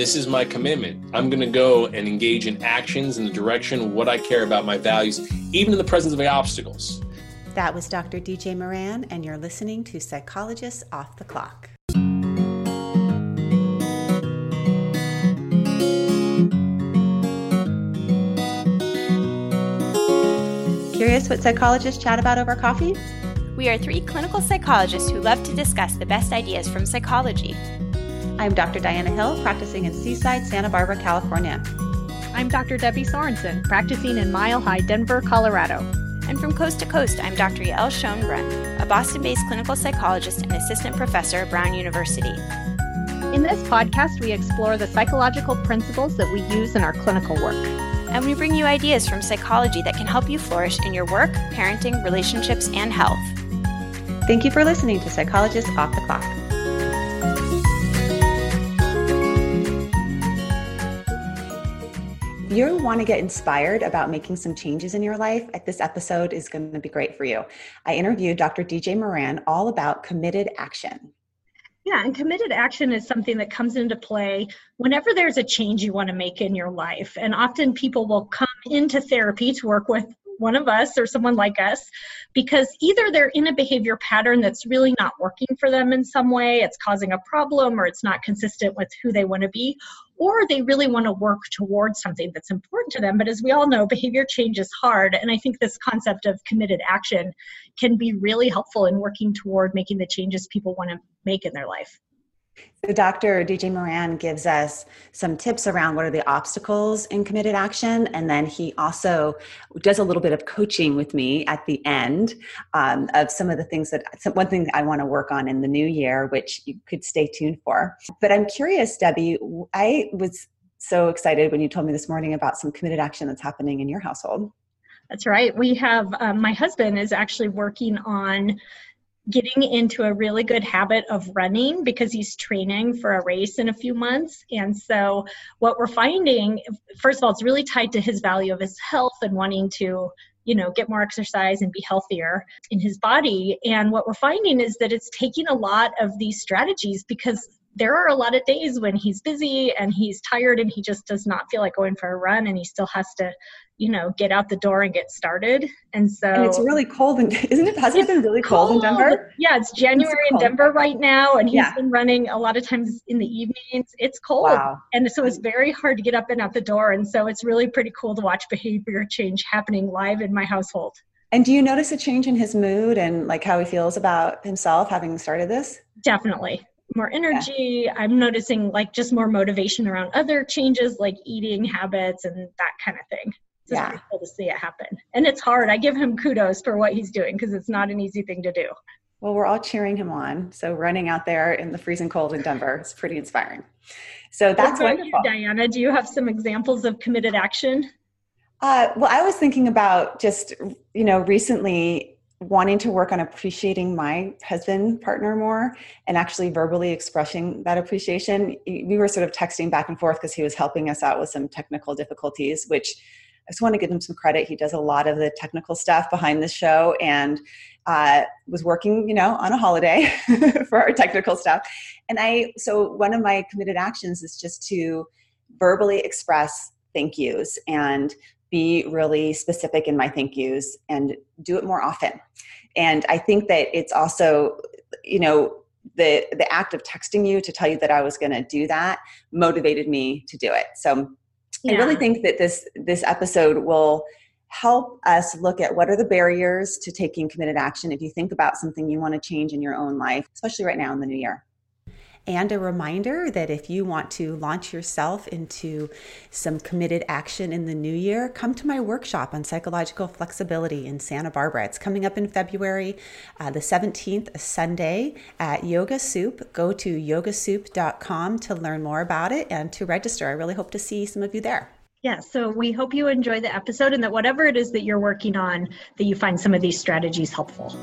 This is my commitment. I'm going to go and engage in actions in the direction of what I care about, my values, even in the presence of obstacles. That was Dr. DJ Moran, and you're listening to Psychologists Off the Clock. Curious what psychologists chat about over coffee? We are three clinical psychologists who love to discuss the best ideas from psychology. I'm Dr. Diana Hill, practicing in Seaside, Santa Barbara, California. I'm Dr. Debbie Sorensen, practicing in Mile High, Denver, Colorado. And from coast to coast, I'm Dr. Yael Schonbrun, a Boston based clinical psychologist and assistant professor at Brown University. In this podcast, we explore the psychological principles that we use in our clinical work. And we bring you ideas from psychology that can help you flourish in your work, parenting, relationships, and health. Thank you for listening to Psychologists Off the Clock. You want to get inspired about making some changes in your life, uh, this episode is going to be great for you. I interviewed Dr. DJ Moran all about committed action. Yeah, and committed action is something that comes into play whenever there's a change you want to make in your life. And often people will come into therapy to work with one of us or someone like us because either they're in a behavior pattern that's really not working for them in some way, it's causing a problem, or it's not consistent with who they want to be, or they really want to work towards something that's important to them. But as we all know, behavior change is hard. And I think this concept of committed action can be really helpful in working toward making the changes people want to make in their life. The Dr. DJ Moran gives us some tips around what are the obstacles in committed action. And then he also does a little bit of coaching with me at the end um, of some of the things that, one thing I want to work on in the new year, which you could stay tuned for. But I'm curious, Debbie, I was so excited when you told me this morning about some committed action that's happening in your household. That's right. We have, um, my husband is actually working on getting into a really good habit of running because he's training for a race in a few months. And so, what we're finding, first of all, it's really tied to his value of his health and wanting to you know get more exercise and be healthier in his body and what we're finding is that it's taking a lot of these strategies because there are a lot of days when he's busy and he's tired and he just does not feel like going for a run and he still has to you know get out the door and get started. And so and it's really cold and isn't it hasn't it been really cold, cold, in denver? Yeah it's january it's in denver right now and he's yeah. been running a lot of times in the evenings. It's cold. Wow. and so it's very hard to get up and out the door and so it's really pretty cool to watch behavior change happening live in my household. And do you notice a change in his mood and like how he feels about himself having started this? Definitely. More energy. Yeah. i'm noticing like just more motivation around other changes like eating habits and that kind of thing yeah. cool to see it happen. And it's hard. I give him kudos for what he's doing because it's not an easy thing to do. Well, we're all cheering him on. So running out there in the freezing cold in Denver is pretty inspiring. So that's what wonderful. You, Diana, do you have some examples of committed action? Uh, well, I was thinking about just, you know, recently wanting to work on appreciating my husband partner more and actually verbally expressing that appreciation. We were sort of texting back and forth because he was helping us out with some technical difficulties, which just want to give him some credit. He does a lot of the technical stuff behind the show and uh, was working, you know, on a holiday for our technical stuff. And I, so one of my committed actions is just to verbally express thank yous and be really specific in my thank yous and do it more often. And I think that it's also, you know, the the act of texting you to tell you that I was going to do that motivated me to do it. So yeah. I really think that this this episode will help us look at what are the barriers to taking committed action if you think about something you want to change in your own life, especially right now in the new year. And a reminder that if you want to launch yourself into some committed action in the new year, come to my workshop on psychological flexibility in Santa Barbara. It's coming up in February, uh, the 17th, Sunday at Yoga Soup. Go to yogasoup.com to learn more about it and to register. I really hope to see some of you there. Yeah, so we hope you enjoy the episode and that whatever it is that you're working on, that you find some of these strategies helpful.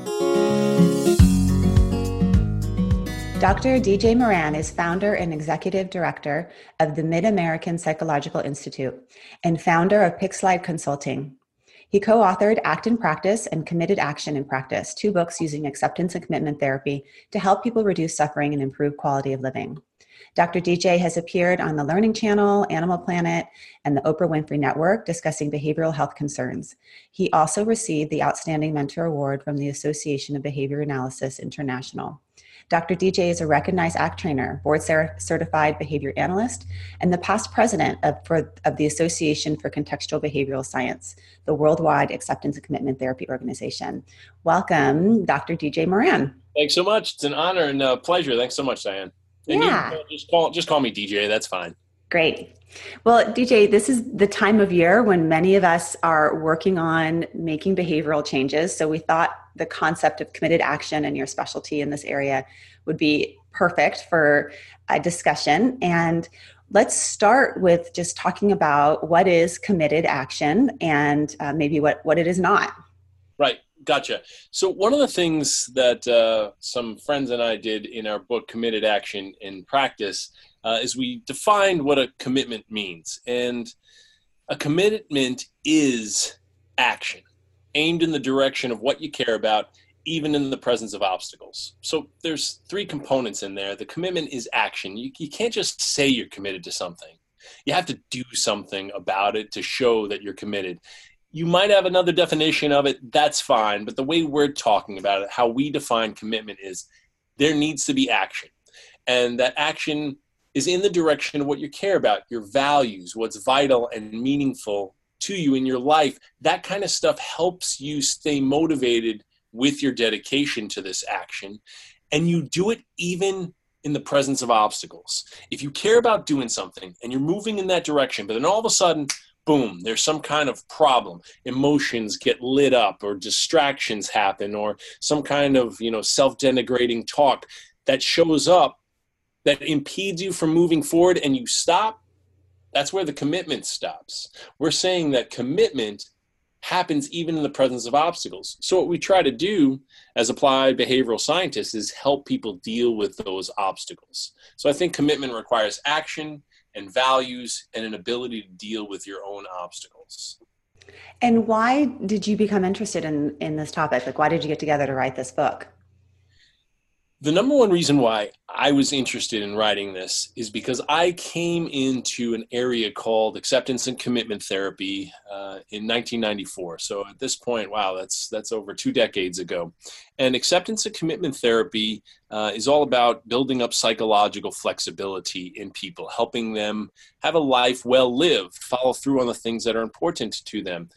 Dr. DJ Moran is founder and executive director of the Mid American Psychological Institute and founder of Pickslyde Consulting. He co authored Act in Practice and Committed Action in Practice, two books using acceptance and commitment therapy to help people reduce suffering and improve quality of living. Dr. DJ has appeared on the Learning Channel, Animal Planet, and the Oprah Winfrey Network discussing behavioral health concerns. He also received the Outstanding Mentor Award from the Association of Behavior Analysis International. Dr. DJ is a recognized ACT trainer, board certified behavior analyst, and the past president of, for, of the Association for Contextual Behavioral Science, the worldwide acceptance and commitment therapy organization. Welcome, Dr. DJ Moran. Thanks so much. It's an honor and a pleasure. Thanks so much, Diane. And yeah. just call just call me DJ. That's fine. Great. Well, DJ, this is the time of year when many of us are working on making behavioral changes. So we thought the concept of committed action and your specialty in this area would be perfect for a discussion. And let's start with just talking about what is committed action and uh, maybe what, what it is not. Right. Gotcha. So one of the things that uh, some friends and I did in our book, Committed Action in Practice, uh, is we defined what a commitment means. And a commitment is action aimed in the direction of what you care about, even in the presence of obstacles. So there's three components in there. The commitment is action. You, you can't just say you're committed to something. You have to do something about it to show that you're committed. You might have another definition of it, that's fine. But the way we're talking about it, how we define commitment is there needs to be action. And that action is in the direction of what you care about, your values, what's vital and meaningful to you in your life. That kind of stuff helps you stay motivated with your dedication to this action. And you do it even in the presence of obstacles. If you care about doing something and you're moving in that direction, but then all of a sudden, boom, there's some kind of problem. Emotions get lit up or distractions happen or some kind of, you know, self-denigrating talk that shows up that impedes you from moving forward and you stop, that's where the commitment stops. We're saying that commitment happens even in the presence of obstacles. So, what we try to do as applied behavioral scientists is help people deal with those obstacles. So, I think commitment requires action and values and an ability to deal with your own obstacles. And why did you become interested in, in this topic? Like, why did you get together to write this book? The number one reason why I was interested in writing this is because I came into an area called acceptance and commitment therapy uh, in 1994. So at this point, wow, that's that's over two decades ago. And acceptance and commitment therapy uh, is all about building up psychological flexibility in people, helping them have a life well lived, follow through on the things that are important to them.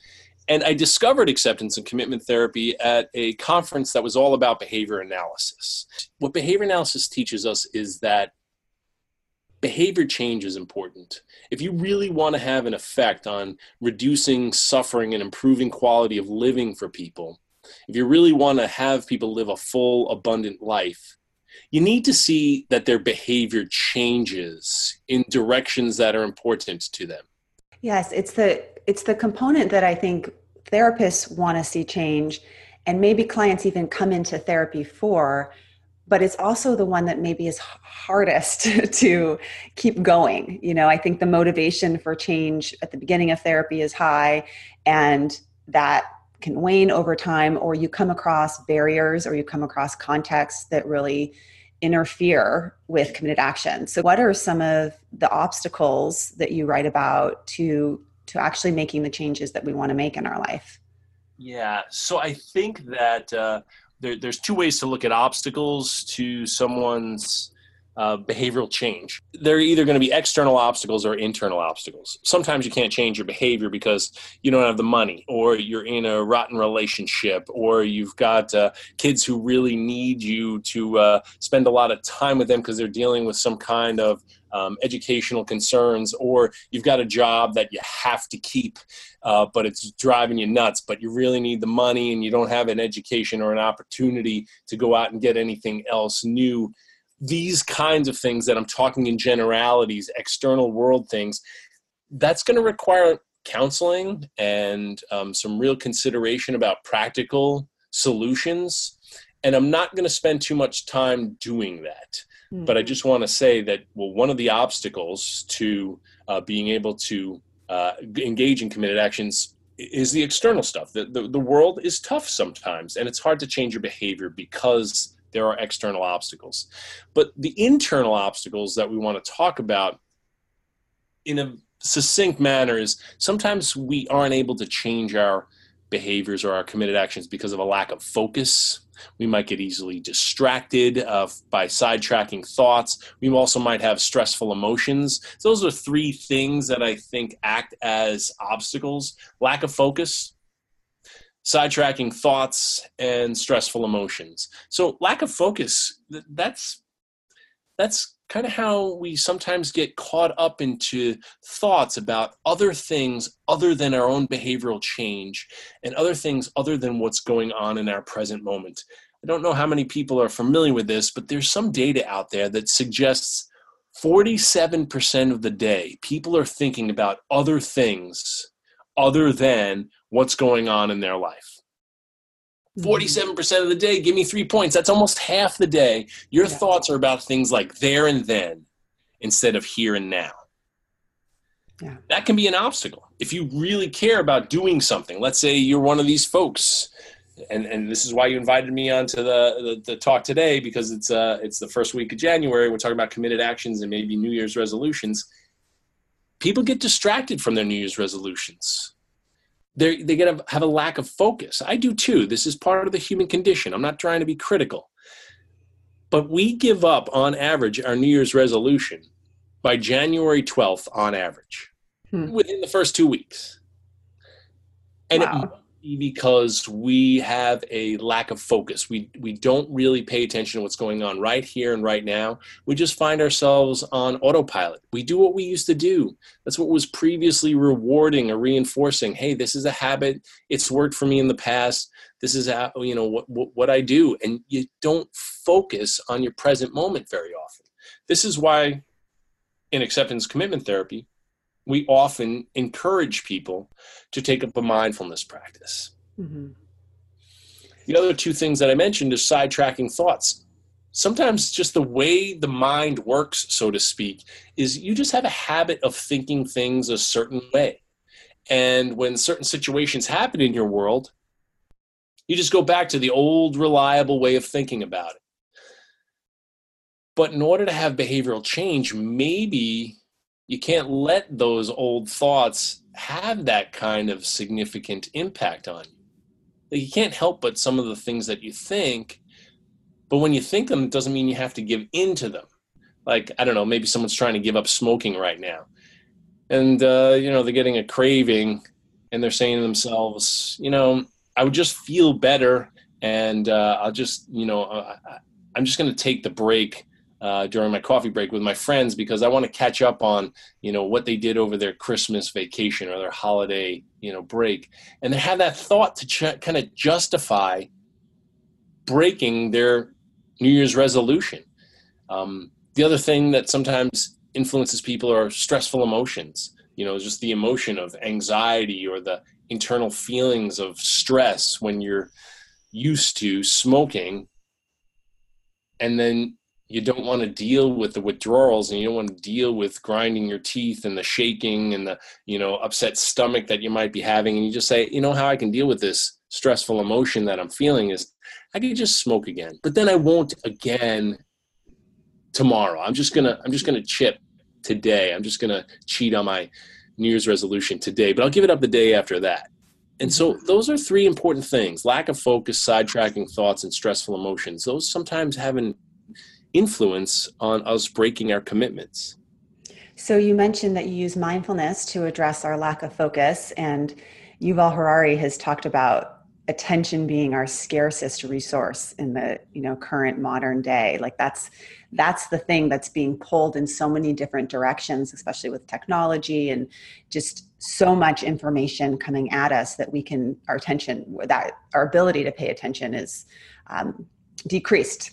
And I discovered acceptance and commitment therapy at a conference that was all about behavior analysis. What behavior analysis teaches us is that behavior change is important. If you really want to have an effect on reducing suffering and improving quality of living for people, if you really want to have people live a full, abundant life, you need to see that their behavior changes in directions that are important to them. Yes, it's the it's the component that I think therapists want to see change and maybe clients even come into therapy for but it's also the one that maybe is hardest to keep going. You know i think the motivation for change at the beginning of therapy is high and that can wane over time or you come across barriers or you come across contexts that really interfere with committed action. So what are some of the obstacles that you write about to to actually making the changes that we want to make in our life? Yeah, so I think that uh, there, there's two ways to look at obstacles to someone's uh, behavioral change. They're either going to be external obstacles or internal obstacles. Sometimes you can't change your behavior because you don't have the money, or you're in a rotten relationship, or you've got uh, kids who really need you to uh, spend a lot of time with them because they're dealing with some kind of um, educational concerns, or you've got a job that you have to keep, uh, but it's driving you nuts, but you really need the money and you don't have an education or an opportunity to go out and get anything else new. These kinds of things that I'm talking in generalities, external world things, that's going to require counseling and um, some real consideration about practical solutions. And I'm not going to spend too much time doing that. Mm-hmm. But I just want to say that, well, one of the obstacles to uh, being able to uh, engage in committed actions is the external stuff. The, the, the world is tough sometimes, and it's hard to change your behavior because there are external obstacles. But the internal obstacles that we want to talk about in a succinct manner is sometimes we aren't able to change our behaviors or our committed actions because of a lack of focus we might get easily distracted uh, by sidetracking thoughts. We also might have stressful emotions. So those are three things that I think act as obstacles lack of focus, sidetracking thoughts, and stressful emotions. So, lack of focus, that's that's kind of how we sometimes get caught up into thoughts about other things other than our own behavioral change and other things other than what's going on in our present moment. I don't know how many people are familiar with this, but there's some data out there that suggests 47% of the day people are thinking about other things other than what's going on in their life. 47% mm-hmm. of the day, give me three points. That's almost half the day. Your yeah. thoughts are about things like there and then instead of here and now. Yeah. That can be an obstacle. If you really care about doing something, let's say you're one of these folks, and, and this is why you invited me onto the, the, the talk today because it's uh it's the first week of January. We're talking about committed actions and maybe New Year's resolutions. People get distracted from their New Year's resolutions they they get a, have a lack of focus. I do too. This is part of the human condition. I'm not trying to be critical. But we give up on average our New Year's resolution by January 12th on average hmm. within the first 2 weeks. And wow. Because we have a lack of focus. We we don't really pay attention to what's going on right here and right now. We just find ourselves on autopilot. We do what we used to do. That's what was previously rewarding or reinforcing. Hey, this is a habit. It's worked for me in the past. This is how, you know what, what what I do, and you don't focus on your present moment very often. This is why in acceptance commitment therapy we often encourage people to take up a mindfulness practice. Mm-hmm. The other two things that I mentioned is sidetracking thoughts. Sometimes just the way the mind works, so to speak, is you just have a habit of thinking things a certain way. And when certain situations happen in your world, you just go back to the old reliable way of thinking about it. But in order to have behavioral change, maybe you can't let those old thoughts have that kind of significant impact on you. You can't help but some of the things that you think, but when you think them, it doesn't mean you have to give in to them. Like, I don't know, maybe someone's trying to give up smoking right now. And, uh, you know, they're getting a craving and they're saying to themselves, you know, I would just feel better and uh, I'll just, you know, uh, I'm just going to take the break uh, during my coffee break with my friends because I want to catch up on you know what they did over their Christmas vacation or their holiday you know break, and they have that thought to ch- kind of justify breaking their New Year's resolution. Um, the other thing that sometimes influences people are stressful emotions. You know, just the emotion of anxiety or the internal feelings of stress when you're used to smoking and then you don't want to deal with the withdrawals and you don't want to deal with grinding your teeth and the shaking and the you know upset stomach that you might be having and you just say you know how i can deal with this stressful emotion that i'm feeling is i can just smoke again but then i won't again tomorrow. I'm just gonna i'm just gonna chip today. I'm just gonna cheat on my new year's resolution today but i'll give it up the day after that. And so mm-hmm. those are three important things lack of focus sidetracking thoughts and stressful emotions. Those sometimes have an influence on us breaking our commitments. So you mentioned that you use mindfulness to address our lack of focus, and Yuval Harari has talked about attention being our scarcest resource in the you know current modern day. Like that's that's the thing that's being pulled in so many different directions, especially with technology and just so much information coming at us that we can our attention that our ability to pay attention is um, decreased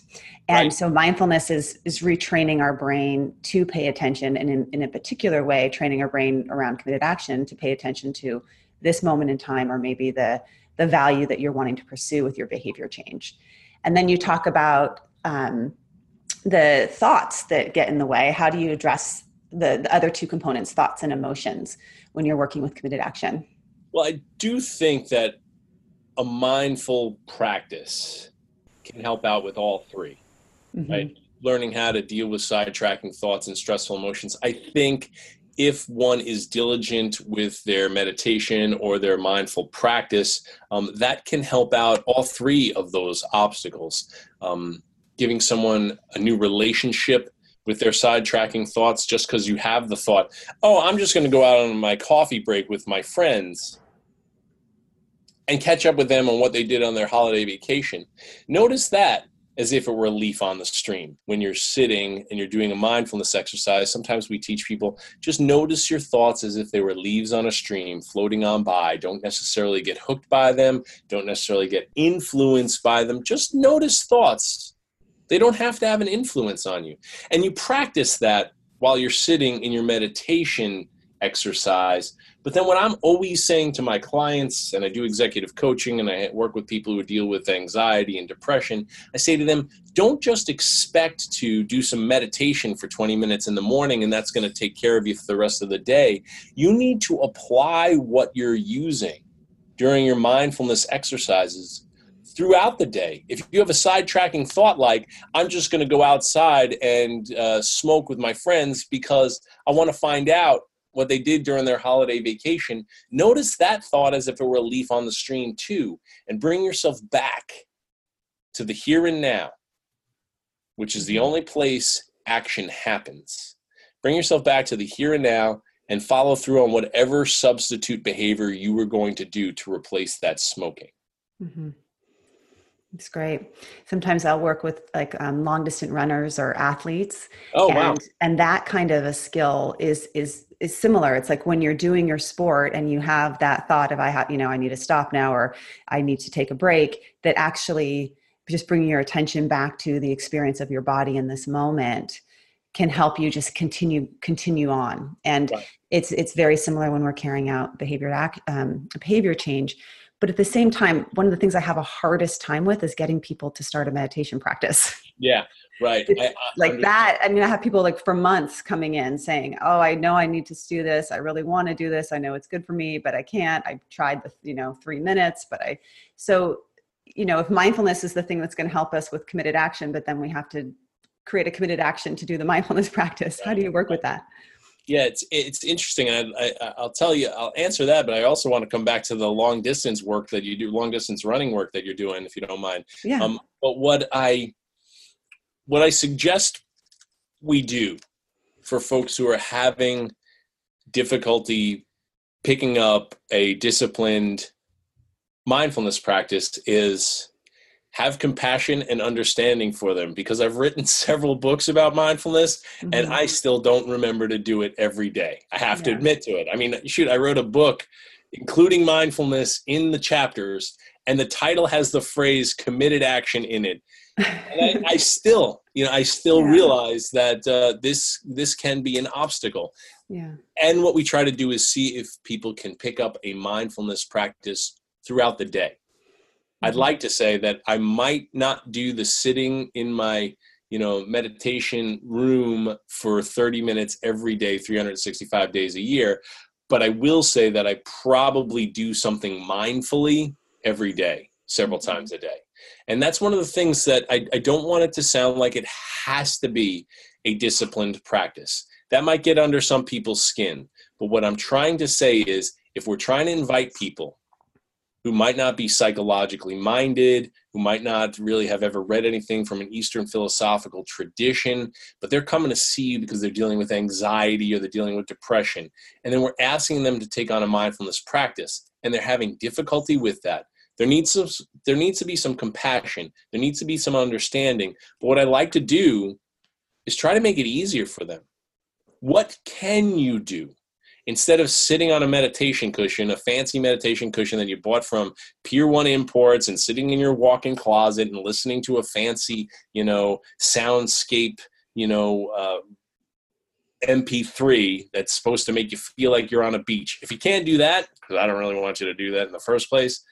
and right. so mindfulness is is retraining our brain to pay attention and in, in a particular way training our brain around committed action to pay attention to this moment in time or maybe the the value that you're wanting to pursue with your behavior change. And then you talk about um, the thoughts that get in the way. How do you address the, the other two components thoughts and emotions when you're working with committed action? Well i do think that a mindful practice can help out with all 3 mm-hmm. right? Learning how to deal with sidetracking thoughts and stressful emotions. I think if one is diligent with their meditation or their mindful practice, um, that can help out all three of those obstacles. Um, giving someone a new relationship with their sidetracking thoughts just because you have the thought, oh, I'm just going to go out on my coffee break with my friends and catch up with them on what they did on their holiday vacation. Notice that as if it were a leaf on the stream. When you're sitting and you're doing a mindfulness exercise, sometimes we teach people just notice your thoughts as if they were leaves on a stream floating on by. Don't necessarily get hooked by them, don't necessarily get influenced by them. Just notice thoughts. They don't have to have an influence on you. And you practice that while you're sitting in your meditation exercise but then what I'm always saying to my clients, and I do executive coaching and I work with people who deal with anxiety and depression, I say to them, don't just expect to do some meditation for 20 minutes in the morning and that's going to take care of you for the rest of the day. You need to apply what you're using during your mindfulness exercises throughout the day. If you have a sidetracking thought like, I'm just going to go outside and uh, smoke with my friends because I want to find out what they did during their holiday vacation, notice that thought as if it were a leaf on the stream too, and bring yourself back to the here and now, which is the mm-hmm. only place action happens. Bring yourself back to the here and now and follow through on whatever substitute behavior you were going to do to replace that smoking. Mm-hmm. It's great. Sometimes I'll work with like um, long distance runners or athletes. Oh and, wow! And that kind of a skill is is is similar. It's like when you're doing your sport and you have that thought of I have you know I need to stop now or I need to take a break. That actually just bringing your attention back to the experience of your body in this moment can help you just continue continue on. And right. it's it's very similar when we're carrying out behavior act, um, behavior change but at the same time one of the things i have a hardest time with is getting people to start a meditation practice yeah right I, I, like I that i mean i have people like for months coming in saying oh i know i need to do this i really want to do this i know it's good for me but i can't i've tried the you know three minutes but i so you know if mindfulness is the thing that's going to help us with committed action but then we have to create a committed action to do the mindfulness practice how do you work with that yeah, it's it's interesting. I, I I'll tell you, I'll answer that, but I also want to come back to the long distance work that you do, long distance running work that you're doing, if you don't mind. Yeah. Um, but what I what I suggest we do for folks who are having difficulty picking up a disciplined mindfulness practice is have compassion and understanding for them because I've written several books about mindfulness mm-hmm. and I still don't remember to do it every day. I have yeah. to admit to it. I mean, shoot, I wrote a book including mindfulness in the chapters and the title has the phrase committed action in it. I, I, still, you know, I still yeah. realize that uh, this this can be an obstacle. Yeah. And what we try to do is see if people can pick up a mindfulness practice throughout the day. I'd mm-hmm. like to say that I might not do the sitting in my you know meditation room for 30 minutes every day 365 days a year but i will say that i probably do something mindfully every day several mm-hmm. times a day and that's one of the things that I, I don't want it to sound like it has to be a disciplined practice that might get under some people's skin but what i'm trying to say is if we're trying to invite people who might not be psychologically minded, who might not really have ever read anything from an Eastern philosophical tradition, but they're coming to see you because they're dealing with anxiety or they're dealing with depression. And then we're asking them to take on a mindfulness practice, and they're having difficulty with that. There needs, some, there needs to be some compassion, there needs to be some understanding. But what I like to do is try to make it easier for them. What can you do? instead of sitting on a meditation cushion, a fancy meditation cushion that you bought from Pier One Imports, and sitting in your walk-in closet and listening to a fancy, you know, soundscape, you know, uh, MP3 that's supposed to make you feel like you're on a beach. If you can't do that, because I don't really want you to do that in the first place,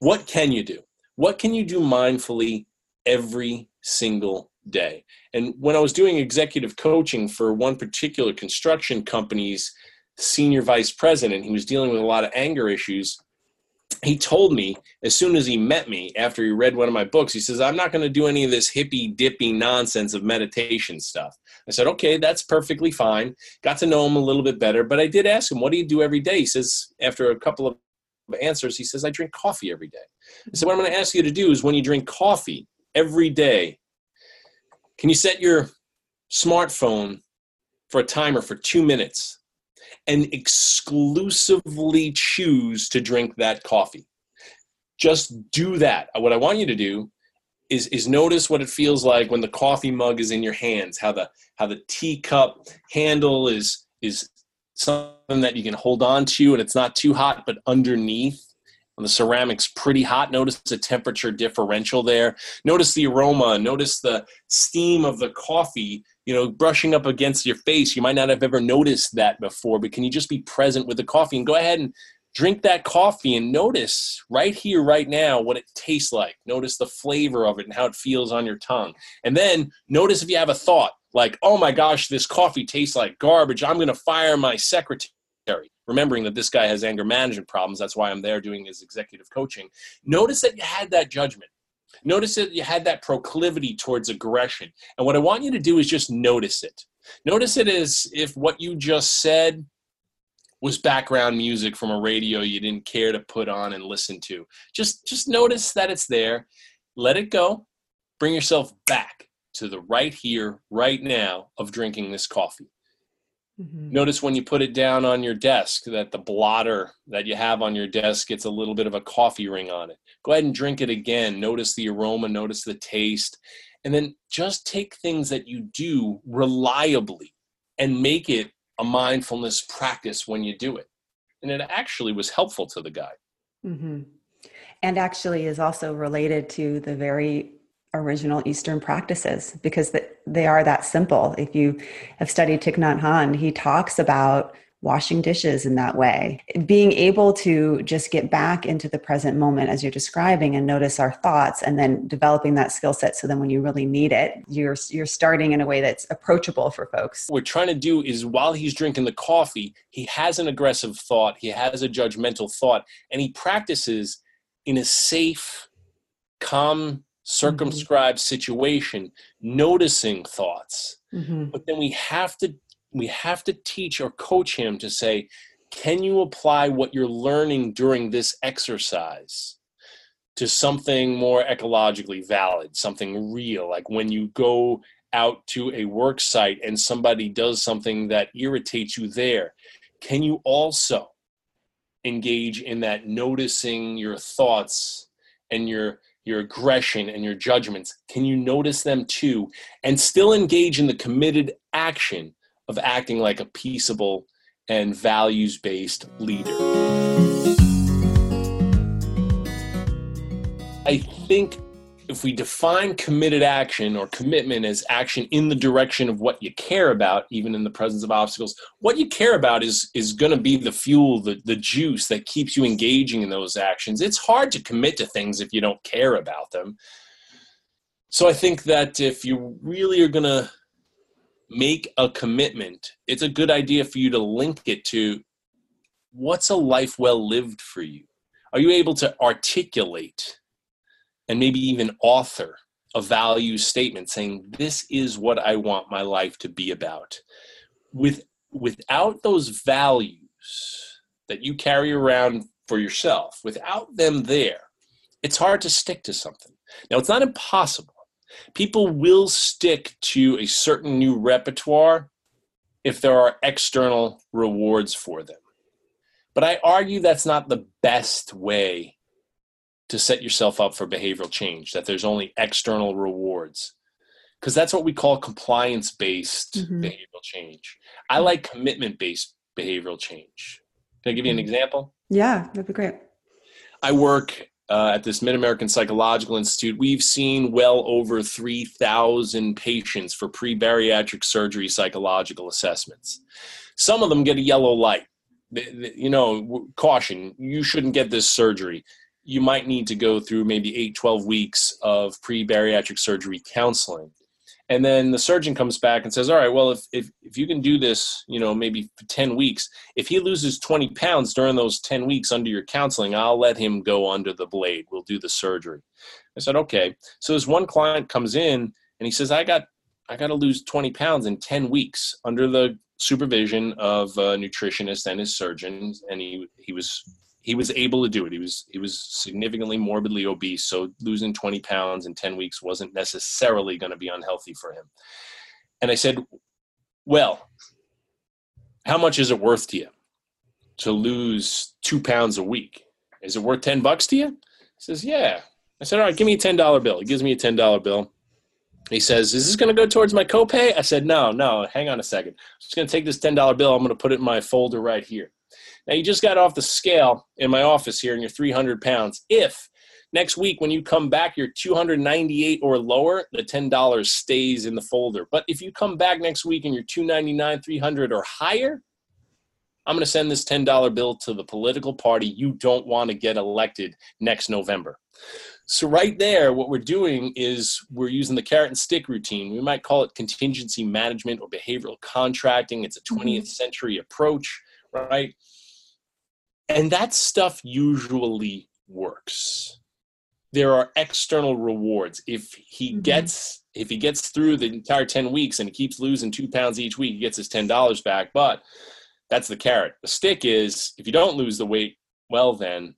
what can you do? What can you do mindfully every single day? And when I was doing executive coaching for one particular construction company's senior vice president, he was dealing with a lot of anger issues. He told me as soon as he met me after he read one of my books, he says, I'm not going to do any of this hippy dippy nonsense of meditation stuff. I said, okay, that's perfectly fine. Got to know him a little bit better, but I did ask him, what do you do every day? He says, after a couple of answers, he says, I drink coffee every day. I said, what I'm going to ask you to do is when you drink coffee every day, can you set your smartphone for a timer for two minutes? and exclusively choose to drink that coffee. Just do that. What I want you to do is is notice what it feels like when the coffee mug is in your hands, how the how the teacup handle is is something that you can hold on to and it's not too hot but underneath the ceramic's pretty hot notice the temperature differential there notice the aroma notice the steam of the coffee you know, brushing up against your face. You might not have ever noticed that before, but can you just be present with the coffee and go ahead and drink that coffee and notice right here, right now, what it tastes like. Notice the flavor of it and how it feels on your tongue. And then notice if you have a thought like, oh my gosh, this coffee tastes like garbage. I'm going to fire my secretary. Remembering that this guy has anger management problems. That's why I'm there doing his executive coaching. Notice that you had that judgment. Notice that you had that proclivity towards aggression. And what I want you to do is just notice it. Notice it as if what you just said was background music from a radio you didn't care to put on and listen to. Just just notice that it's there. Let it go. Bring yourself back to the right here, right now of drinking this coffee. Mm-hmm. Notice when you put it down on your desk that the blotter that you have on your desk gets a little bit of a coffee ring on it. Go ahead and drink it again. Notice the aroma, notice the taste, and then just take things that you do reliably and make it a mindfulness practice when you do it. And it actually was helpful to the guy. Mm-hmm. And actually is also related to the very original Eastern practices because they are that simple. If you have studied Thich Nhat Hanh, he talks about washing dishes in that way. Being able to just get back into the present moment as you're describing and notice our thoughts and then developing that skill set so then when you really need it, you're you're starting in a way that's approachable for folks. What we're trying to do is while he's drinking the coffee, he has an aggressive thought, he has a judgmental thought, and he practices in a safe, calm circumscribed mm-hmm. situation noticing thoughts mm-hmm. but then we have to we have to teach or coach him to say can you apply what you're learning during this exercise to something more ecologically valid something real like when you go out to a work site and somebody does something that irritates you there can you also engage in that noticing your thoughts and your your aggression and your judgments. Can you notice them too? And still engage in the committed action of acting like a peaceable and values based leader. I think if we define committed action or commitment as action in the direction of what you care about even in the presence of obstacles what you care about is is going to be the fuel the, the juice that keeps you engaging in those actions. It's hard to commit to things if you don't care about them. So i think that if you really are going to make a commitment it's a good idea for you to link it to what's a life well lived for you? Are you able to articulate and maybe even author a value statement saying this is what i want my life to be about with without those values that you carry around for yourself, without them there, it's hard to stick to something. Now, it's not impossible. People will stick to a certain new repertoire if there are external rewards for them. But I argue that's not the best way to set yourself up for behavioral change, that there's only external rewards. Because that's what we call compliance based mm-hmm. behavioral change. I like commitment based behavioral change. Can I give you an mm-hmm. example? Yeah, that'd be great. I work uh, at this Mid American Psychological Institute. We've seen well over 3,000 patients for pre bariatric surgery psychological assessments. Some of them get a yellow light. You know, caution, you shouldn't get this surgery. You might need to go through maybe 8, 12 weeks of pre bariatric surgery counseling. And then the surgeon comes back and says all right well if, if if you can do this you know maybe for 10 weeks if he loses 20 pounds during those 10 weeks under your counseling i'll let him go under the blade. We'll do the surgery. I said okay. So this one client comes in and he says i got i got to lose 20 pounds in 10 weeks under the supervision of a nutritionist and his surgeon and he he was he was able to do it. He was he was significantly morbidly obese, so losing 20 pounds in 10 weeks wasn't necessarily going to be unhealthy for him. And I said, "Well, how much is it worth to you to lose two pounds a week? Is it worth 10 bucks to you?" He says, "Yeah." I said, "All right, give me a ten dollar bill." He gives me a ten dollar bill. He says, "Is this going to go towards my copay?" I said, "No, no. Hang on a second. I'm just going to take this ten dollar bill. I'm going to put it in my folder right here." Now, you just got off the scale in my office here and you're 300 pounds. If next week when you come back you're 298 or lower, the $10 stays in the folder. But if you come back next week and you're 299, 300 or higher, I'm going to send this $10 bill to the political party you don't want to get elected next November. So, right there, what we're doing is we're using the carrot and stick routine. We might call it contingency management or behavioral contracting. It's a 20th mm-hmm. century approach, right? And that stuff usually works. There are external rewards. If he mm-hmm. gets if he gets through the entire 10 weeks and he keeps losing two pounds each week, he gets his $10 back. But that's the carrot. The stick is if you don't lose the weight, well, then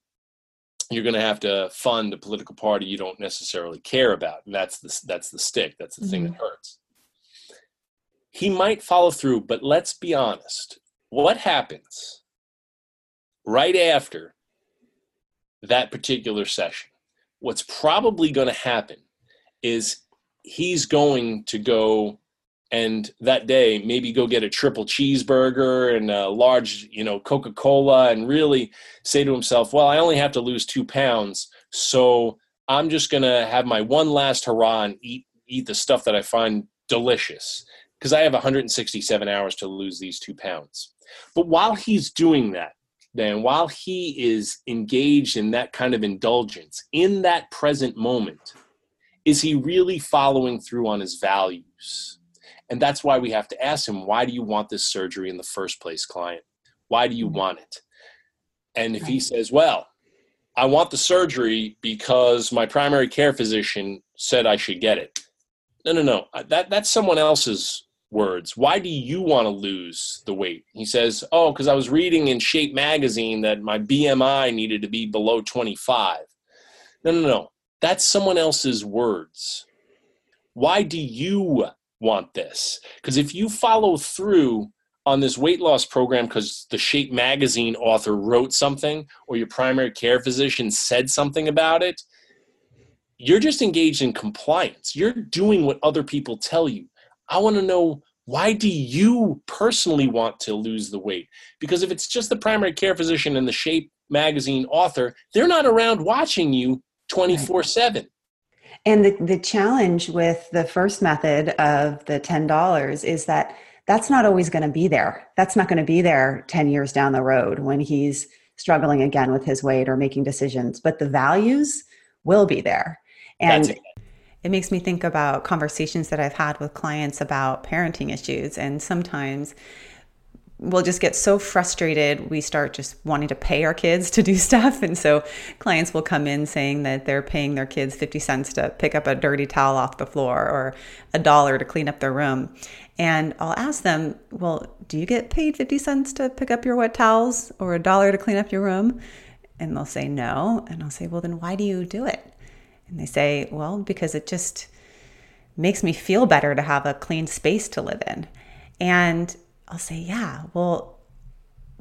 you're going to have to fund a political party you don't necessarily care about. And that's the, that's the stick. That's the mm-hmm. thing that mm-hmm. hurts. He might follow through, but let's be honest. What happens right after that particular session, what's probably going to happen is he's going to go and that day maybe go get a triple cheeseburger and a large you know coca-cola and really say to himself well i only have to lose two pounds so i'm just going to have my one last hurrah and eat eat the stuff that i find delicious. Because i have 167 hours to lose these two pounds. But while he's doing that then while he is engaged in that kind of indulgence in that present moment, is he really following through on his values? And that's why we have to ask him, why do you want this surgery in the first place, client? Why do you mm-hmm. want it? And if he says, well, I want the surgery because my primary care physician said I should get it. No, no, no. That, that's someone else's words. Why do you want to lose the weight? He says, Oh, because I was reading in Shape magazine that my BMI needed to be below 25. No, no, no. That's someone else's words. Why do you want this? Because if you follow through on this weight loss program because the Shape magazine author wrote something or your primary care physician said something about it, you're just engaged in compliance. You're doing what other people tell you I want to know why do you personally want to lose the weight? Because if it's just the primary care physician and the Shape magazine author, they're not around watching you 24 7. And the, the challenge with the first method of the $10 is that that's not always going to be there. That's not going to be there 10 years down the road when he's struggling again with his weight or making decisions. But the values will be there. And it makes me think about conversations that I've had with clients about parenting issues. And sometimes we'll just get so frustrated, we start just wanting to pay our kids to do stuff. And so clients will come in saying that they're paying their kids 50 cents to pick up a dirty towel off the floor or a dollar to clean up their room. And I'll ask them, Well, do you get paid 50 cents to pick up your wet towels or a dollar to clean up your room? And they'll say no. And I'll say, well, then why do you do it? And they say, well, because it just makes me feel better to have a clean space to live in. And I'll say, yeah, well,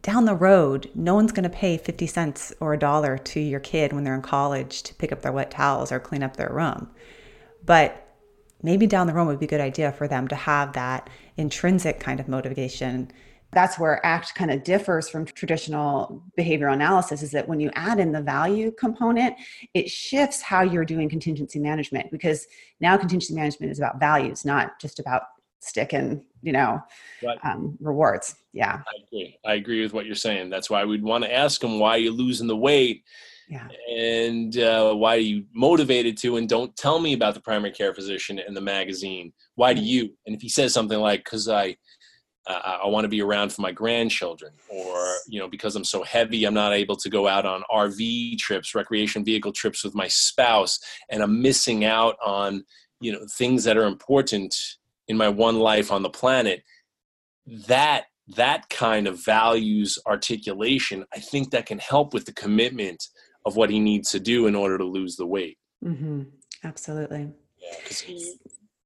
down the road, no one's going to pay 50 cents or a dollar to your kid when they're in college to pick up their wet towels or clean up their room. But maybe down the road would be a good idea for them to have that intrinsic kind of motivation. That's where ACT kind of differs from traditional behavioral analysis is that when you add in the value component, it shifts how you're doing contingency management because now contingency management is about values, not just about stick and you know right. um, rewards. Yeah. I agree. I agree with what you're saying. That's why we'd want to ask them why you're losing the weight yeah. and uh, why are you motivated to and don't tell me about the primary care physician in the magazine. Why do you? And if he says something like because i uh, I want to be around for my grandchildren, or you know, because I'm so heavy, I'm not able to go out on RV trips, recreation vehicle trips with my spouse, and I'm missing out on you know things that are important in my one life on the planet. That that kind of values articulation i think that can help with the commitment of what he needs to do in order to lose the weight. Mm-hmm. absolutely. Yeah because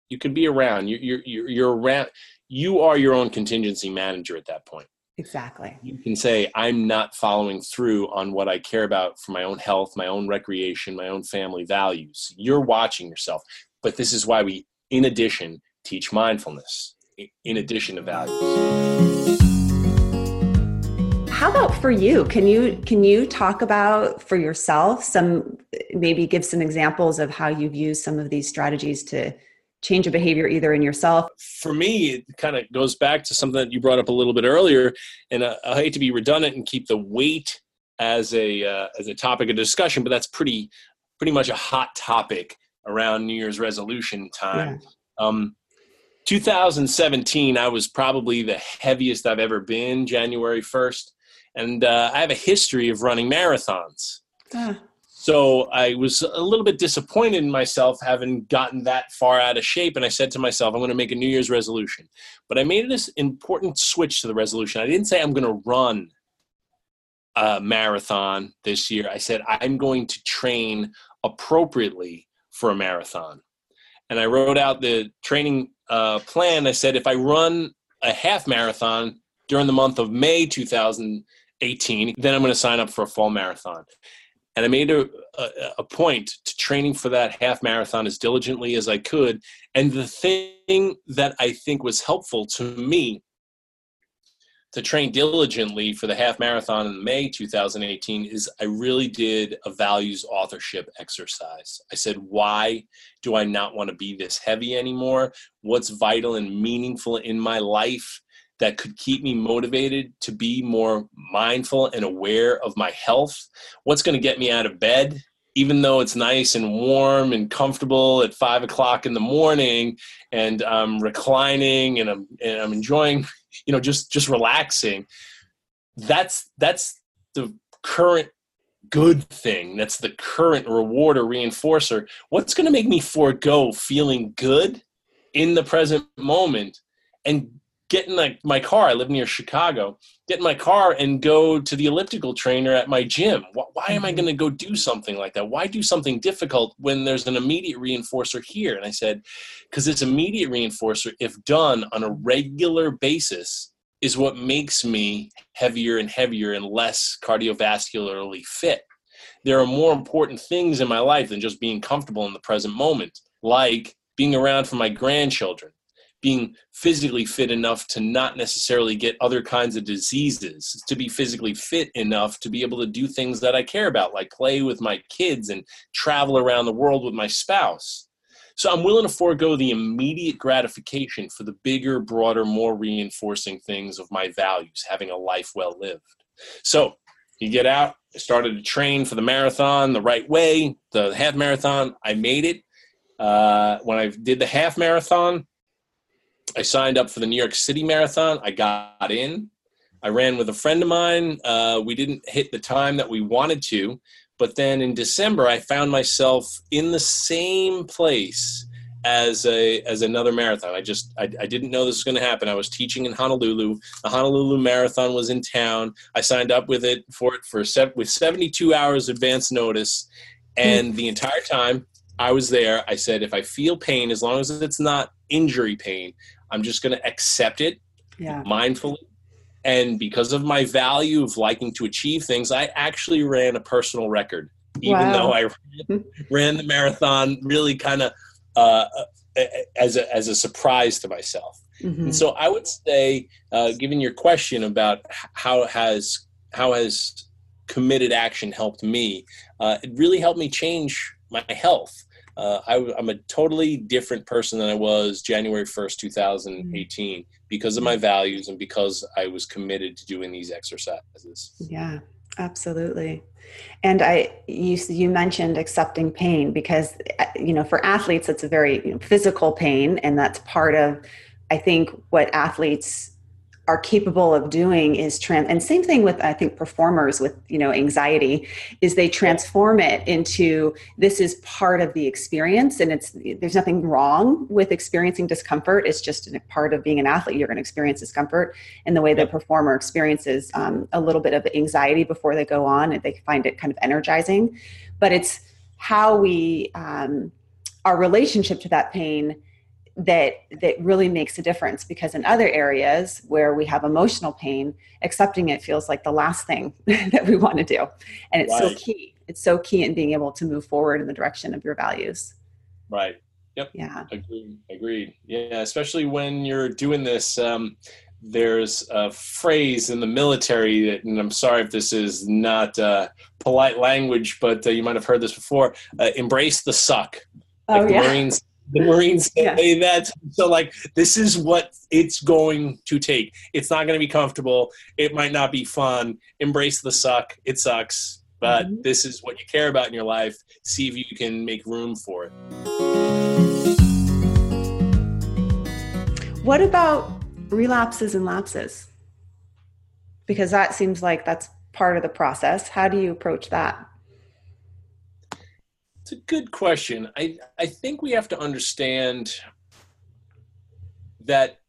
you can be around you, you're, you're you're around you are your own contingency manager at that point. Exactly. You can say i'm not following through on what i care about for my own health my own recreation my own family values. You're watching yourself but this is why we in addition teach mindfulness in addition to values. How about for you? Can you can you talk about for yourself some maybe give some examples of how you've used some of these strategies to change a behavior either in yourself for me it kind of goes back to something that you brought up a little bit earlier and I, I hate to be redundant and keep the weight as a uh, as a topic of discussion but that's pretty pretty much a hot topic around new year's resolution time yeah. um, 2017, I was probably the heaviest I've ever been, January 1st. And uh, I have a history of running marathons. Ah. So I was a little bit disappointed in myself having gotten that far out of shape. And I said to myself, I'm going to make a New Year's resolution. But I made this important switch to the resolution. I didn't say I'm going to run a marathon this year. I said I'm going to train appropriately for a marathon. And I wrote out the training uh, plan, I said if I run a half marathon during the month of May 2018, then I'm going to sign up for a fall marathon. And I made a, a, a point to training for that half marathon as diligently as I could. And the thing that I think was helpful to me to train diligently for the half marathon in May 2018 is I really did a values authorship exercise. I said, why do I not want to be this heavy anymore? What's vital and meaningful in my life that could keep me motivated to be more mindful and aware of my health? What's going to get me out of bed? Even though it's nice and warm and comfortable at five o'clock in the morning, and I'm reclining and I'm and I'm enjoying you know just just relaxing that's that's the current good thing that's the current reward or reinforcer what's going to make me forego feeling good in the present moment and get in my, my car i live near chicago get in my car and go to the elliptical trainer at my gym. Why, why am i mm-hmm. going to go do something like that? Why do something difficult when there's an immediate reinforcer here? And i said because this immediate reinforcer if done on a regular basis is what makes me heavier and heavier and less cardiovascularly fit. There are more important things in my life than just being comfortable in the present moment like being around for my grandchildren being physically fit enough to not necessarily get other kinds of diseases, to be physically fit enough to be able to do things that I care about, like play with my kids and travel around the world with my spouse. So I'm willing to forego the immediate gratification for the bigger, broader, more reinforcing things of my values, having a life well lived. So you get out, I started to train for the marathon the right way, the half marathon. I made it. Uh, when I did the half marathon, I signed up for the New York City Marathon. I got in. I ran with a friend of mine. Uh, we didn't hit the time that we wanted to, but then in December, I found myself in the same place as a as another marathon. I just I, I didn't know this was going to happen. I was teaching in Honolulu. The Honolulu Marathon was in town. I signed up with it for it for se- with 72 hours advance notice, and the entire time I was there, I said if I feel pain, as long as it's not injury pain, I'm just going to accept it Yeah. mindfully. And because of my value of liking to achieve things, I actually ran a personal record, even Wow. though I ran, the marathon really kind of uh, as a as a surprise to myself. Mhm. And so I would say, uh, given your question about how has how has committed action helped me, uh, it really helped me change my health. Uh, I, am a totally different person than I was January 1st, 2018, because of my values and because I was committed to doing these exercises. Yeah, absolutely. And I, you, you mentioned accepting pain because, uh, you know, for athletes, it's a very you know, physical pain, and that's part of, I think, what athletes are capable of doing is trans. And same thing with I think performers with you know anxiety, is they transform it into this is part of the experience, and it's there's nothing wrong with experiencing discomfort. It's just a part of being an athlete. You're going to experience discomfort and the way the performer experiences um, a little bit of anxiety before they go on and they find it kind of energizing but it's how we um, our relationship to that pain that that really makes a difference because in other areas where we have emotional pain accepting it feels like the last thing that we want to do and it's so key it's so key in being able to move forward in the direction of your values Right. Yep yeah Agreed. Agreed. Yeah, especially when you're doing this. Um, there's a phrase in the military that, and I'm sorry if this is not uh, polite language, but uh, you might have heard this before. Uh, embrace the suck. Like oh the yeah Marines, the Marines Yeah. say that. So, like, this is what it's going to take. It's not going to be comfortable. It might not be fun. Embrace the suck. It sucks, but Mhm. this is what you care about in your life. See if you can make room for it. What about relapses and lapses? Because that seems like that's part of the process. How do you approach that? It's a good question. I, I think we have to understand that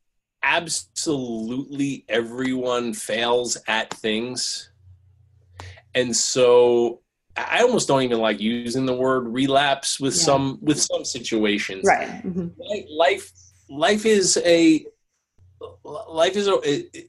absolutely everyone fails at things. And so I almost don't even like using the word relapse with Yeah. some with some situations. Right. Mhm. Life life is a life is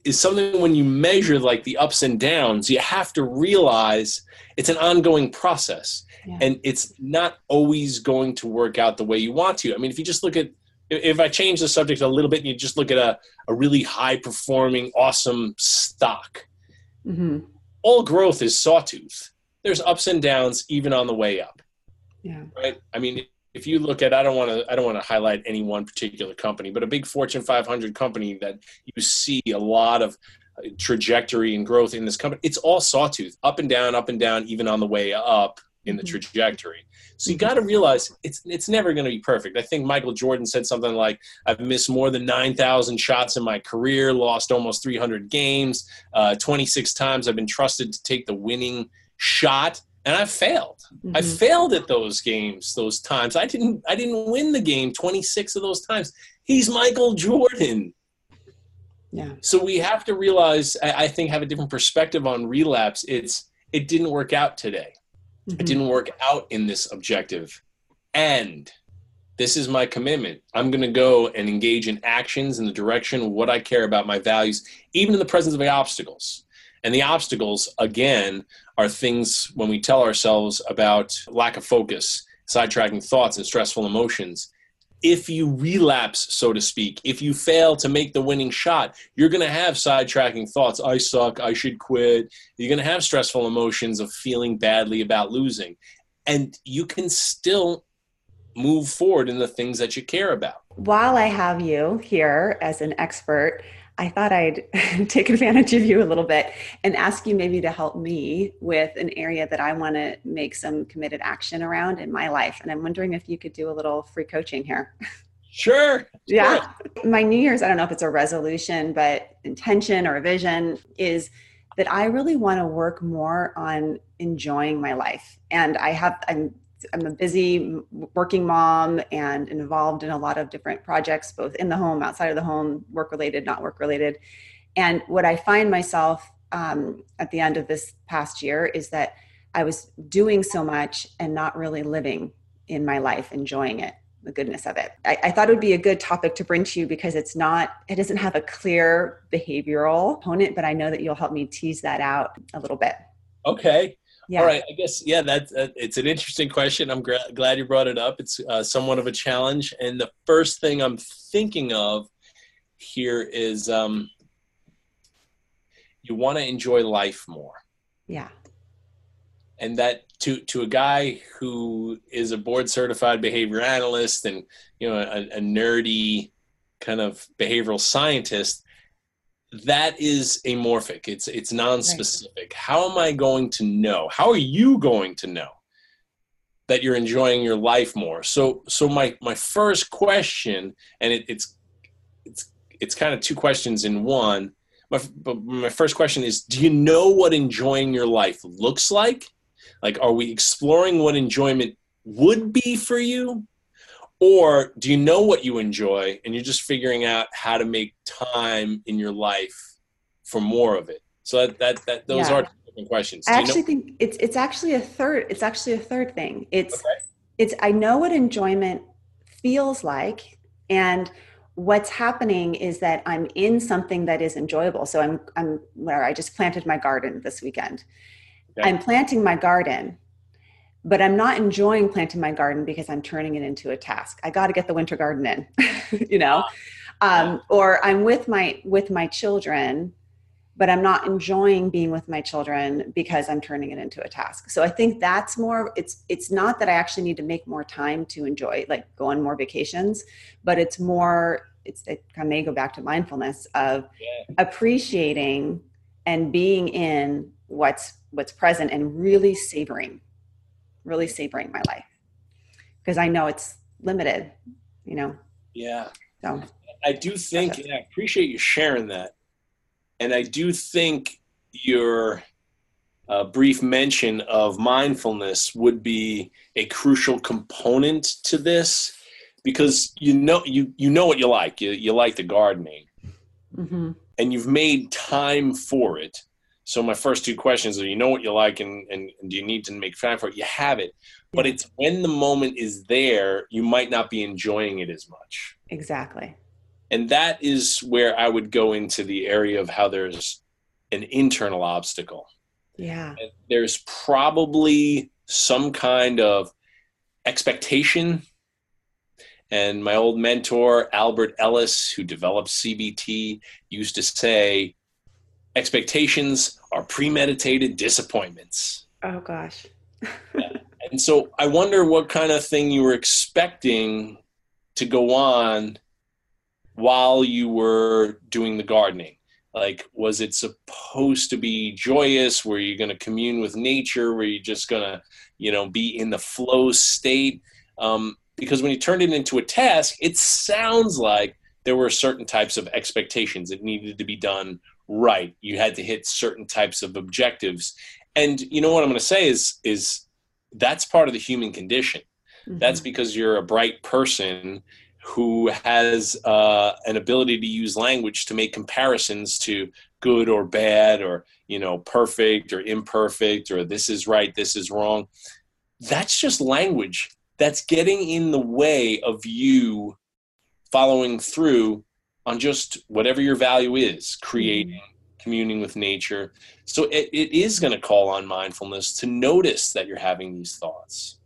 is something when you measure like the ups and downs, you have to realize it's an ongoing process Yeah. and it's not always going to work out the way you want to. I mean, if you just look at, if I change the subject a little bit and you just look at a, a really high performing, awesome stock, Mhm. all growth is sawtooth. There's ups and downs even on the way up, Yeah. right? I mean, if you look at, I don't want to, I don't want to highlight any one particular company, but a big Fortune 500 company that you see a lot of uh, trajectory and growth in this company, it's all sawtooth, up and down, up and down, even on the way up in the Mhm. trajectory. So you got to realize it's it's never going to be perfect. I think Michael Jordan said something like, "I've missed more than nine thousand shots in my career, lost almost three hundred games, uh, twenty six times I've been trusted to take the winning shot, and I've failed. I Mhm. failed at those games, those times. I didn't I didn't win the game twenty six of those times. He's Michael Jordan." Yeah. So we have to realize, I I think, have a different perspective on relapse. It's it didn't work out today Mhm. it didn't work out in this objective and this is my commitment i'm going to go and engage in actions in the direction of what i care about my values even in the presence of the obstacles and the obstacles again are things when we tell ourselves about lack of focus sidetracking thoughts and stressful emotions if you relapse so to speak if you fail to make the winning shot you're going to have sidetracking thoughts. I suck i should quit. You're going to have stressful emotions of feeling badly about losing. And you can still move forward in the things that you care about. While I have you here as an expert, I thought I'd take advantage of you a little bit and ask you maybe to help me with an area that I want to make some committed action around in my life. And I'm wondering if you could do a little free coaching here. sure Yeah. My New Year's, I don't know if it's a resolution, but intention or a vision is that I really want to work more on enjoying my life. And I have, I'm I'm a busy working mom and involved in a lot of different projects, both in the home, outside of the home, work related, not work related. And what I find myself um, at the end of this past year is that I was doing so much and not really living in my life, enjoying it, the goodness of it. I, I, thought it would be a good topic to bring to you because it's not, it doesn't have a clear behavioral component, but I know that you'll help me tease that out a little bit. Okay. Yeah. All right. I guess, yeah, that's, uh, it's an interesting question. I'm gra- glad you brought it up. It's uh, somewhat of a challenge. And the first thing I'm thinking of here is um, you want to enjoy life more. Yeah and that to to a guy who is a board certified behavior analyst and you know a, a nerdy kind of behavioral scientist that is amorphic. It's it's non-specific. Right. how am i going to know? How are you going to know that you're enjoying your life more? So so my my first question and it, it's it's it's kind of two questions in one. My, my first question is do you know what enjoying your life looks like? Like, are we exploring what enjoyment would be for you? Or do you know what you enjoy and you're just figuring out how to make time in your life for more of it? So that, that, that those yeah. are different questions. Do I actually know- think it's, it's actually a third, it's actually a third thing. It's, okay. it's, I know what enjoyment feels like. And what's happening is that I'm in something that is enjoyable. So I'm, I'm where I just planted my garden this weekend Okay. I'm planting my garden, but I'm not enjoying planting my garden because I'm turning it into a task. I got to get the winter garden in, you know, um, or I'm with my with my children, but I'm not enjoying being with my children because I'm turning it into a task. So I think that's more. It's it's not that I actually need to make more time to enjoy, like go on more vacations, but it's more. It's it may go back to mindfulness of yeah. appreciating and being in what's what's present and really savoring really savoring my life. Because i know it's limited you know? Yeah. So. I do think yeah, i appreciate you sharing that and i do think your uh, brief mention of mindfulness would be a crucial component to this because you know you you know what you like. You, you like the gardening. Mm-hmm. and you've made time for it so my first two questions are: you know what you like, and, and, and do you need to make time for it? You have it, but it's when the moment is there, you might not be enjoying it as much. Exactly. And that is where I would go into the area of how there's an internal obstacle. Yeah. And there's probably some kind of expectation. And my old mentor, Albert Ellis, who developed CBT, used to say, expectations are premeditated disappointments. Oh gosh. yeah. And so I wonder what kind of thing you were expecting to go on while you were doing the gardening. Like, was it supposed to be joyous? Were you going to commune with nature? Were you just going to, you know, be in the flow state? Um, because when you turned it into a task, it sounds like there were certain types of expectations that needed to be done right. You had to hit certain types of objectives. And you know what I'm going to say is is that's part of the human condition. Mm-hmm. That's because you're a bright person who has uh, an ability to use language to make comparisons to good or bad or you know perfect or imperfect or this is right this is wrong that's just language that's getting in the way of you following through on just whatever your value is creating mm-hmm. communing with nature. So it, it is going to call on mindfulness to notice that you're having these thoughts.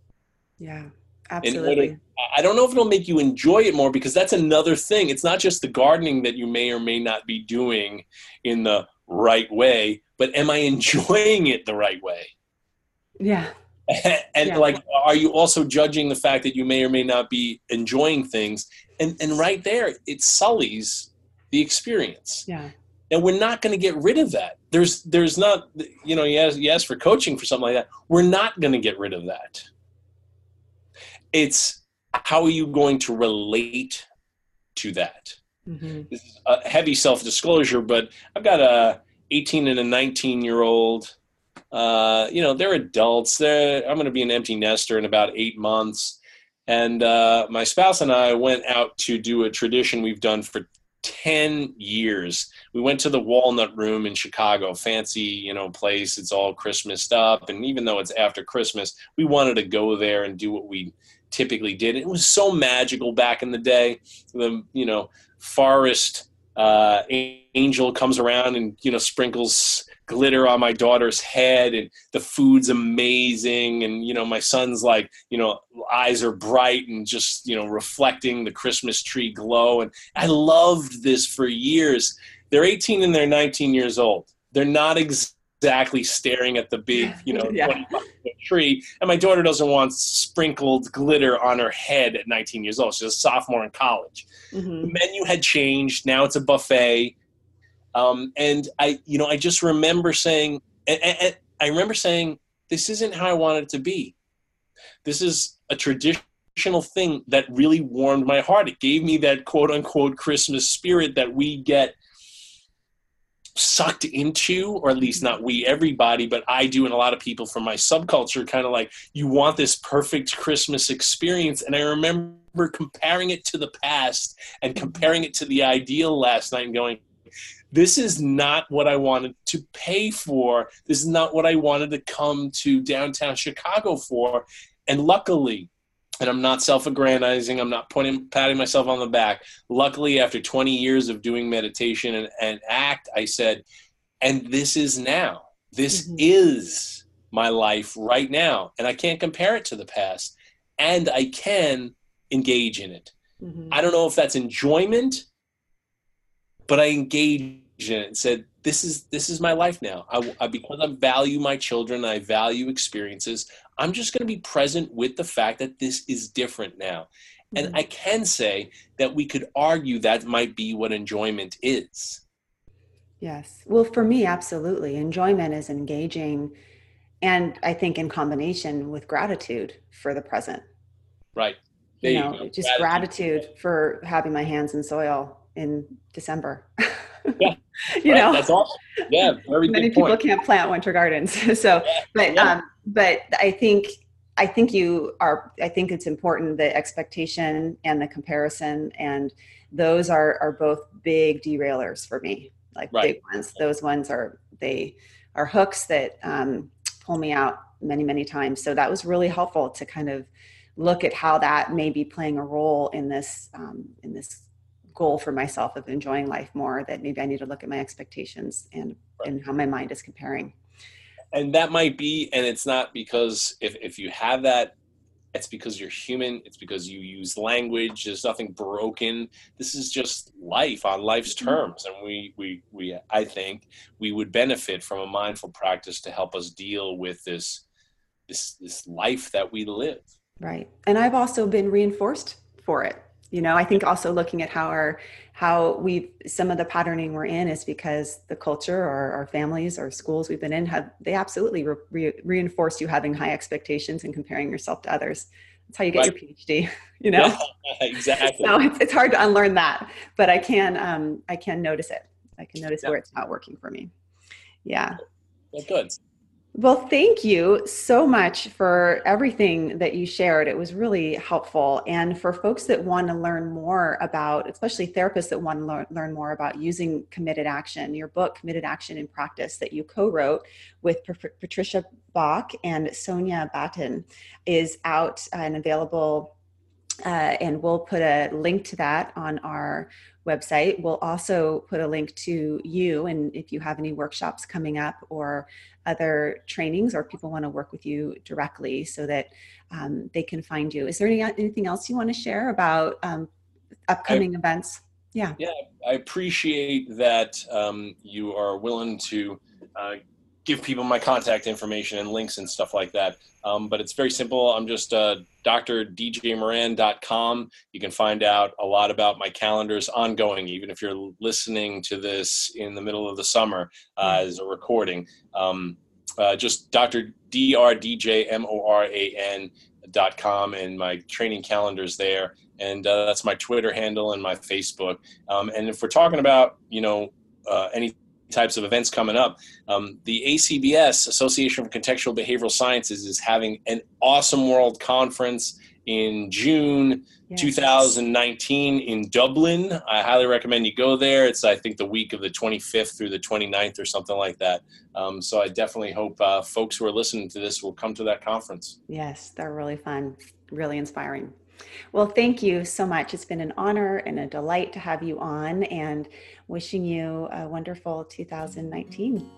Yeah absolutely. I don't know if it'll make you enjoy it more because that's another thing. It's not just the gardening that you may or may not be doing in the right way but am i enjoying it the right way? Yeah and yeah. like are you also judging the fact that you may or may not be enjoying things? And and right there it sullies the experience. Yeah. And we're not going to get rid of that. There's there's not you know you ask for coaching for something like that. We're not going to get rid of that. It's how are you going to relate to that? Mm-hmm. this is a heavy self-disclosure but i've got a 18 and a 19 year old uh, you know, they're adults. They're, I'm going to be an empty nester in about eight months. And uh, my spouse and I went out to do a tradition we've done for 10 years. We went to the Walnut Room in Chicago, fancy, you know, place. It's all Christmas up. And even though it's after Christmas, we wanted to go there and do what we typically did. It was so magical back in the day. The, you know, forest uh, angel comes around and, you know, sprinkles glitter on my daughter's head and the food's amazing. And you know my son's like you know eyes are bright and just you know reflecting the christmas tree glow. And i loved this for years. They're 18 and they're 19 years old. They're not exactly staring at the big you know yeah. tree. And my daughter doesn't want sprinkled glitter on her head at 19 years old. She's a sophomore in college. Mm-hmm. the menu had changed. Now it's a buffet um, and I, you know, I just remember saying, and, I remember saying, this isn't how I wanted it to be. This is a traditional thing that really warmed my heart. It gave me that quote unquote Christmas spirit that we get sucked into, or at least not we, everybody, but I do, and a lot of people from my subculture kind of like, you want this perfect Christmas experience. And I remember comparing it to the past and comparing it to the ideal last night and going, this is not what I wanted to pay for. This is not what I wanted to come to downtown Chicago for. And luckily, and I'm not self-aggrandizing, I'm not pointing, patting myself on the back. Luckily, after 20 years of doing meditation and, and ACT, I said, and this is now. This mm-hmm. is my life right now. And I can't compare it to the past. And I can engage in it. Mm-hmm. I don't know if that's enjoyment, but I engage and said, "This is this is my life now. I, I because I value my children, I value experiences. I'm just going to be present with the fact that this is different now." Mm-hmm. And I can say that we could argue that might be what enjoyment is. Yes. Well, for me, absolutely. Enjoyment is engaging and I think in combination with gratitude for the present. Right. There you know, you just gratitude. gratitude for having my hands in soil in December. Yeah. you right. know, that's awesome. Yeah, very many people point. can't plant winter gardens. so, but yeah. um, but I think I think you are. I think it's important the expectation and the comparison, and those are are both big derailers for me. Like right. big ones. Those ones are they are hooks that um, pull me out many many times. So that was really helpful to kind of look at how that may be playing a role in this um, in this goal for myself of enjoying life more that maybe i need to look at my expectations and and how my mind is comparing. And that might be and it's not because if, if you have that it's because you're human it's because you use language there's nothing broken. This is just life on life's mm-hmm. terms and we we we i think we would benefit from a mindful practice to help us deal with this this this life that we live. Right. And i've also been reinforced for it you know i think also looking at how our how we some of the patterning we're in is because the culture or our families or schools we've been in have they absolutely re- re- reinforce you having high expectations and comparing yourself to others. That's how you get right. your phd you know? Yeah, exactly. So it's, it's hard to unlearn that but i can um i can notice it. I can notice yeah. where it's not working for me. Yeah. Well, good well, thank you so much for everything that you shared. It was really helpful. And for folks that want to learn more about, especially therapists that want to learn, more about using committed action, your book, Committed Action in Practice, that you co wrote with Patricia Bach and Sonja Batten, is out and available. Uh, and we'll put a link to that on our website. We'll also put a link to you, and if you have any workshops coming up or other trainings, or people want to work with you directly, so that um, they can find you. Is there any anything else you want to share about um, upcoming I, events? Yeah. Yeah, I appreciate that um, you are willing to uh, give people my contact information and links and stuff like that. Um, but it's very simple. I'm just uh, drdjmoran.com. You can find out a lot about my calendars ongoing, even if you're listening to this in the middle of the summer uh, mm-hmm. as a recording. Um, uh, just Dr. D-R-D-J-M-O-R-A-N.com and my training calendars there. And uh, that's my Twitter handle and my Facebook. Um, and if we're talking about, you know, uh, any types of events coming up. Um, the ACBS, Association for Contextual Behavioral Sciences, is having an awesome world conference in June yes. 2019 in Dublin. I highly recommend you go there. It's, I think, the week of the 25th through the 29th or something like that. Um, so I definitely hope uh, folks who are listening to this will come to that conference. Yes, they're really fun, really inspiring. Well, thank you so much. It's been an honor and a delight to have you on and wishing you a wonderful 2019.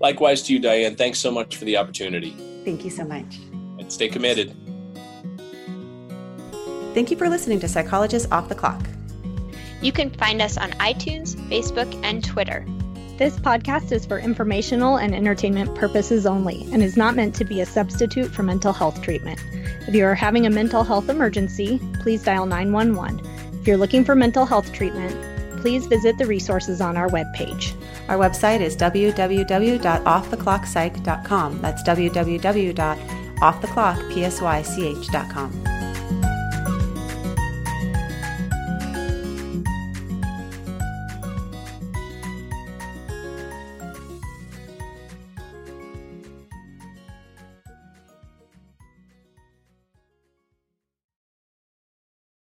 Likewise to you, Diane. Thanks so much for the opportunity. Thank you so much. And stay committed. Thank you for listening to Psychologists Off the Clock. You can find us on iTunes, Facebook, and Twitter. This podcast is for informational and entertainment purposes only and is not meant to be a substitute for mental health treatment. If you are having a mental health emergency, please dial 911. If you're looking for mental health treatment, please visit the resources on our webpage. Our website is www.offtheclockpsych.com. That's www.offtheclockpsych.com.